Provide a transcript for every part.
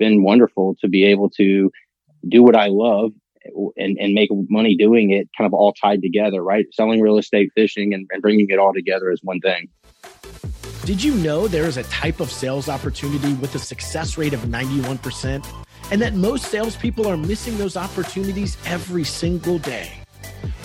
been wonderful to be able to do what I love and, and make money doing it kind of all tied together, right? Selling real estate, fishing, and, and bringing it all together is one thing. Did you know there is a type of sales opportunity with a success rate of 91%? And that most salespeople are missing those opportunities every single day.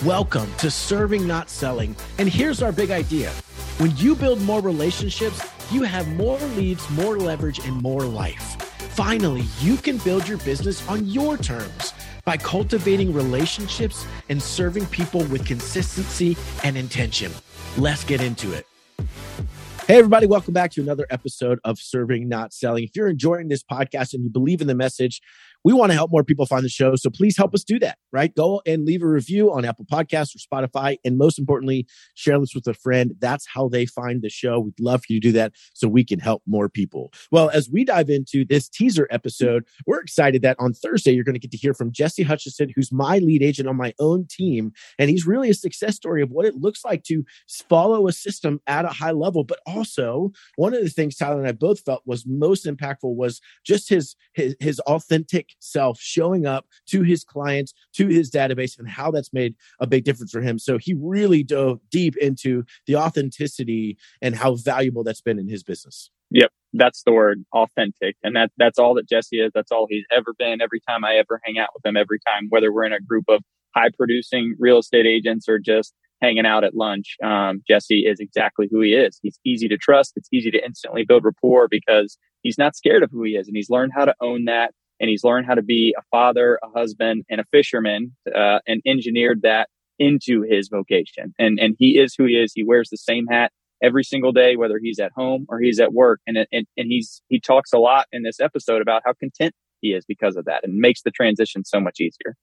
Welcome to Serving Not Selling. And here's our big idea when you build more relationships, you have more leads, more leverage, and more life. Finally, you can build your business on your terms by cultivating relationships and serving people with consistency and intention. Let's get into it. Hey, everybody, welcome back to another episode of Serving Not Selling. If you're enjoying this podcast and you believe in the message, we want to help more people find the show. So please help us do that, right? Go and leave a review on Apple Podcasts or Spotify. And most importantly, share this with a friend. That's how they find the show. We'd love for you to do that so we can help more people. Well, as we dive into this teaser episode, we're excited that on Thursday, you're going to get to hear from Jesse Hutchison, who's my lead agent on my own team. And he's really a success story of what it looks like to follow a system at a high level. But also, one of the things Tyler and I both felt was most impactful was just his, his, his authentic self showing up to his clients, to his database, and how that's made a big difference for him. So he really dove deep into the authenticity and how valuable that's been in his business. Yep, that's the word, authentic, and that that's all that Jesse is. That's all he's ever been. Every time I ever hang out with him, every time, whether we're in a group of high producing real estate agents or just hanging out at lunch. Um, Jesse is exactly who he is. He's easy to trust. It's easy to instantly build rapport because he's not scared of who he is and he's learned how to own that and he's learned how to be a father, a husband, and a fisherman, uh, and engineered that into his vocation. And and he is who he is. He wears the same hat every single day, whether he's at home or he's at work. And and and he's he talks a lot in this episode about how content he is because of that, and makes the transition so much easier.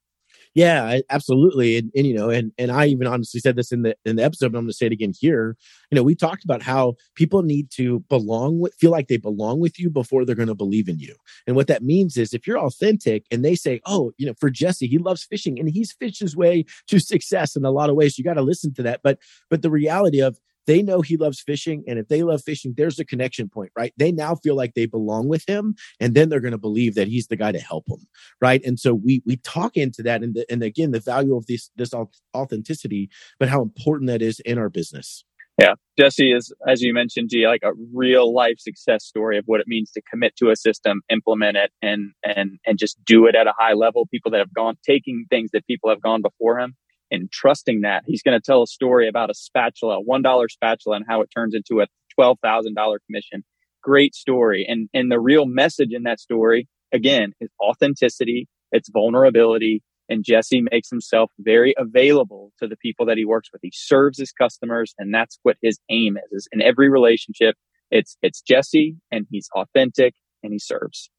Yeah, absolutely. And, and, you know, and and I even honestly said this in the in the episode, but I'm going to say it again here. You know, we talked about how people need to belong with, feel like they belong with you before they're going to believe in you. And what that means is if you're authentic and they say, "Oh, you know, for Jesse, he loves fishing and he's fished his way to success in a lot of ways," you got to listen to that. But but the reality of they know he loves fishing. And if they love fishing, there's a connection point, right? They now feel like they belong with him. And then they're going to believe that he's the guy to help them. Right. And so we, we talk into that. And, the, and again, the value of this, this authenticity, but how important that is in our business. Yeah. Jesse is, as you mentioned, G, like a real life success story of what it means to commit to a system, implement it and, and, and just do it at a high level. People that have gone, taking things that people have gone before him and trusting that. He's going to tell a story about a spatula, a $1 spatula and how it turns into a $12,000 commission. Great story. And, and the real message in that story, again, is authenticity. It's vulnerability. And Jesse makes himself very available to the people that he works with. He serves his customers and that's what his aim is, is in every relationship. It's, it's Jesse and he's authentic and he serves.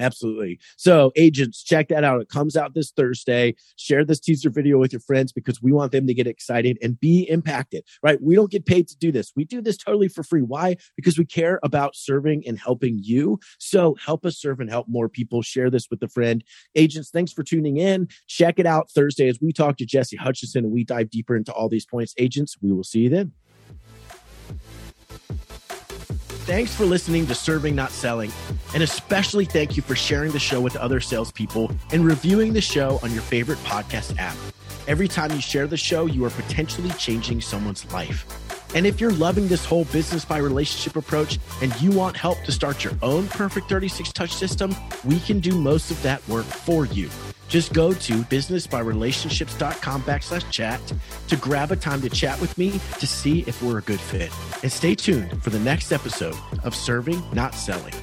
Absolutely. So, agents, check that out. It comes out this Thursday. Share this teaser video with your friends because we want them to get excited and be impacted, right? We don't get paid to do this. We do this totally for free. Why? Because we care about serving and helping you. So, help us serve and help more people. Share this with a friend. Agents, thanks for tuning in. Check it out Thursday as we talk to Jesse Hutchinson and we dive deeper into all these points. Agents, we will see you then. Thanks for listening to Serving Not Selling. And especially thank you for sharing the show with other salespeople and reviewing the show on your favorite podcast app. Every time you share the show, you are potentially changing someone's life. And if you're loving this whole business by relationship approach and you want help to start your own perfect 36 touch system, we can do most of that work for you. Just go to businessbyrelationships.com backslash chat to grab a time to chat with me to see if we're a good fit. And stay tuned for the next episode of Serving, Not Selling.